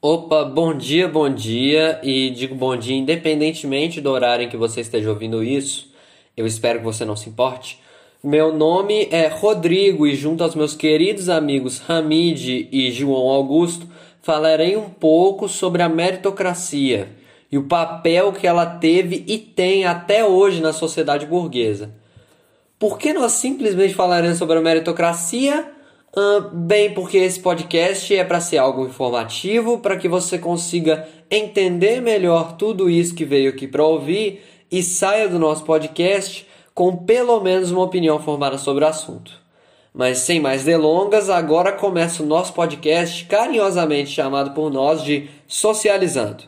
Opa, bom dia, bom dia, e digo bom dia independentemente do horário em que você esteja ouvindo isso. Eu espero que você não se importe. Meu nome é Rodrigo e junto aos meus queridos amigos Hamid e João Augusto, falarei um pouco sobre a meritocracia e o papel que ela teve e tem até hoje na sociedade burguesa. Por que nós simplesmente falaremos sobre a meritocracia? Uh, bem, porque esse podcast é para ser algo informativo, para que você consiga entender melhor tudo isso que veio aqui para ouvir e saia do nosso podcast com pelo menos uma opinião formada sobre o assunto. Mas sem mais delongas, agora começa o nosso podcast carinhosamente chamado por nós de Socializando.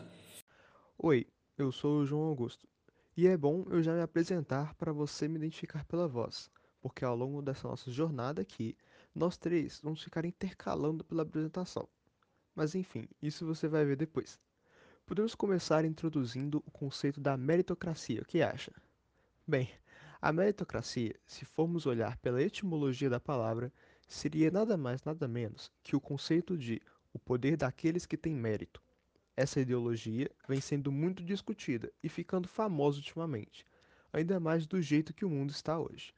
Oi, eu sou o João Augusto. E é bom eu já me apresentar para você me identificar pela voz, porque ao longo dessa nossa jornada aqui, nós três vamos ficar intercalando pela apresentação. Mas enfim, isso você vai ver depois. Podemos começar introduzindo o conceito da meritocracia, o que acha? Bem, a meritocracia, se formos olhar pela etimologia da palavra, seria nada mais nada menos que o conceito de o poder daqueles que têm mérito. Essa ideologia vem sendo muito discutida e ficando famosa ultimamente, ainda mais do jeito que o mundo está hoje.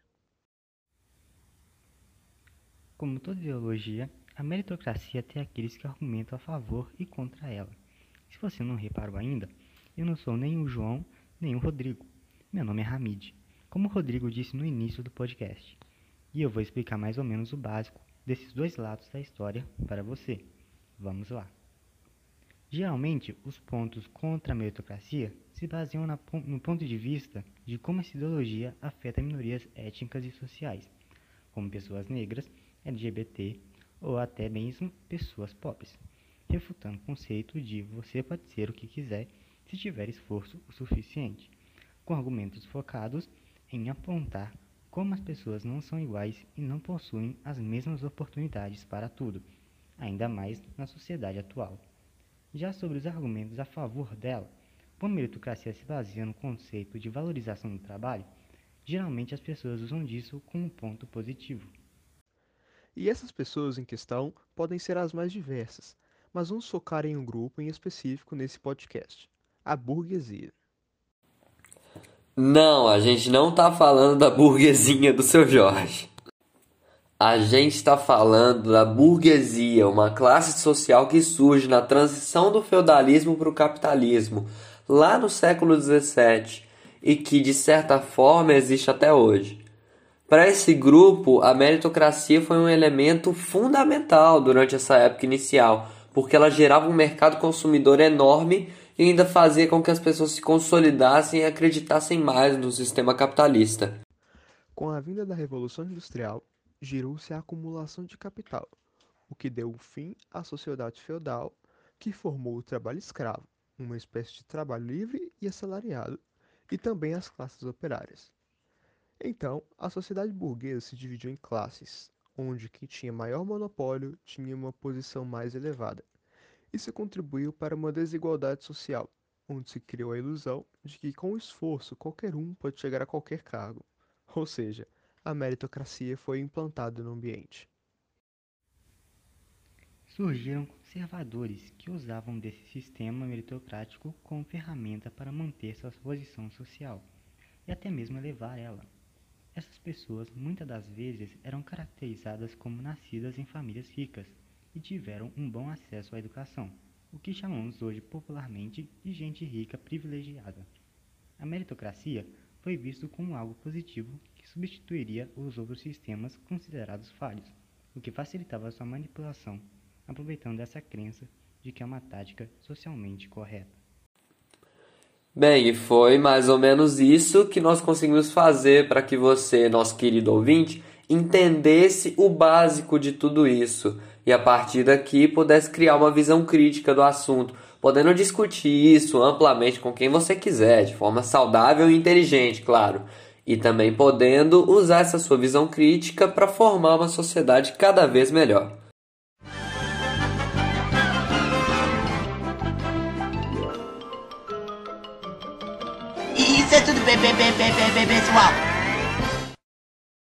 Como toda ideologia, a meritocracia tem aqueles que argumentam a favor e contra ela. Se você não reparou ainda, eu não sou nem o João nem o Rodrigo. Meu nome é Hamid, como o Rodrigo disse no início do podcast. E eu vou explicar mais ou menos o básico desses dois lados da história para você. Vamos lá. Geralmente, os pontos contra a meritocracia se baseiam no ponto de vista de como essa ideologia afeta minorias étnicas e sociais, como pessoas negras LGBT ou até mesmo pessoas pobres, refutando o conceito de você pode ser o que quiser se tiver esforço o suficiente, com argumentos focados em apontar como as pessoas não são iguais e não possuem as mesmas oportunidades para tudo, ainda mais na sociedade atual. Já sobre os argumentos a favor dela, como a meritocracia se baseia no conceito de valorização do trabalho, geralmente as pessoas usam disso como um ponto positivo. E essas pessoas em questão podem ser as mais diversas, mas vamos focar em um grupo em específico nesse podcast: a burguesia. Não, a gente não está falando da burguesinha do seu Jorge. A gente está falando da burguesia, uma classe social que surge na transição do feudalismo para o capitalismo, lá no século XVII, e que de certa forma existe até hoje. Para esse grupo, a meritocracia foi um elemento fundamental durante essa época inicial, porque ela gerava um mercado consumidor enorme e ainda fazia com que as pessoas se consolidassem e acreditassem mais no sistema capitalista. Com a vinda da Revolução Industrial, girou-se a acumulação de capital, o que deu fim à sociedade feudal, que formou o trabalho escravo, uma espécie de trabalho livre e assalariado, e também as classes operárias. Então, a sociedade burguesa se dividiu em classes, onde quem tinha maior monopólio tinha uma posição mais elevada. Isso contribuiu para uma desigualdade social, onde se criou a ilusão de que com esforço qualquer um pode chegar a qualquer cargo. Ou seja, a meritocracia foi implantada no ambiente. Surgiram conservadores que usavam desse sistema meritocrático como ferramenta para manter sua posição social e até mesmo elevar ela. Essas pessoas muitas das vezes eram caracterizadas como nascidas em famílias ricas e tiveram um bom acesso à educação, o que chamamos hoje popularmente de gente rica privilegiada. A meritocracia foi visto como algo positivo que substituiria os outros sistemas considerados falhos, o que facilitava sua manipulação, aproveitando essa crença de que é uma tática socialmente correta. Bem, e foi mais ou menos isso que nós conseguimos fazer para que você, nosso querido ouvinte, entendesse o básico de tudo isso e a partir daqui pudesse criar uma visão crítica do assunto, podendo discutir isso amplamente com quem você quiser, de forma saudável e inteligente, claro, e também podendo usar essa sua visão crítica para formar uma sociedade cada vez melhor. É tudo bem, bem, bem, bem, bem, bem, pessoal.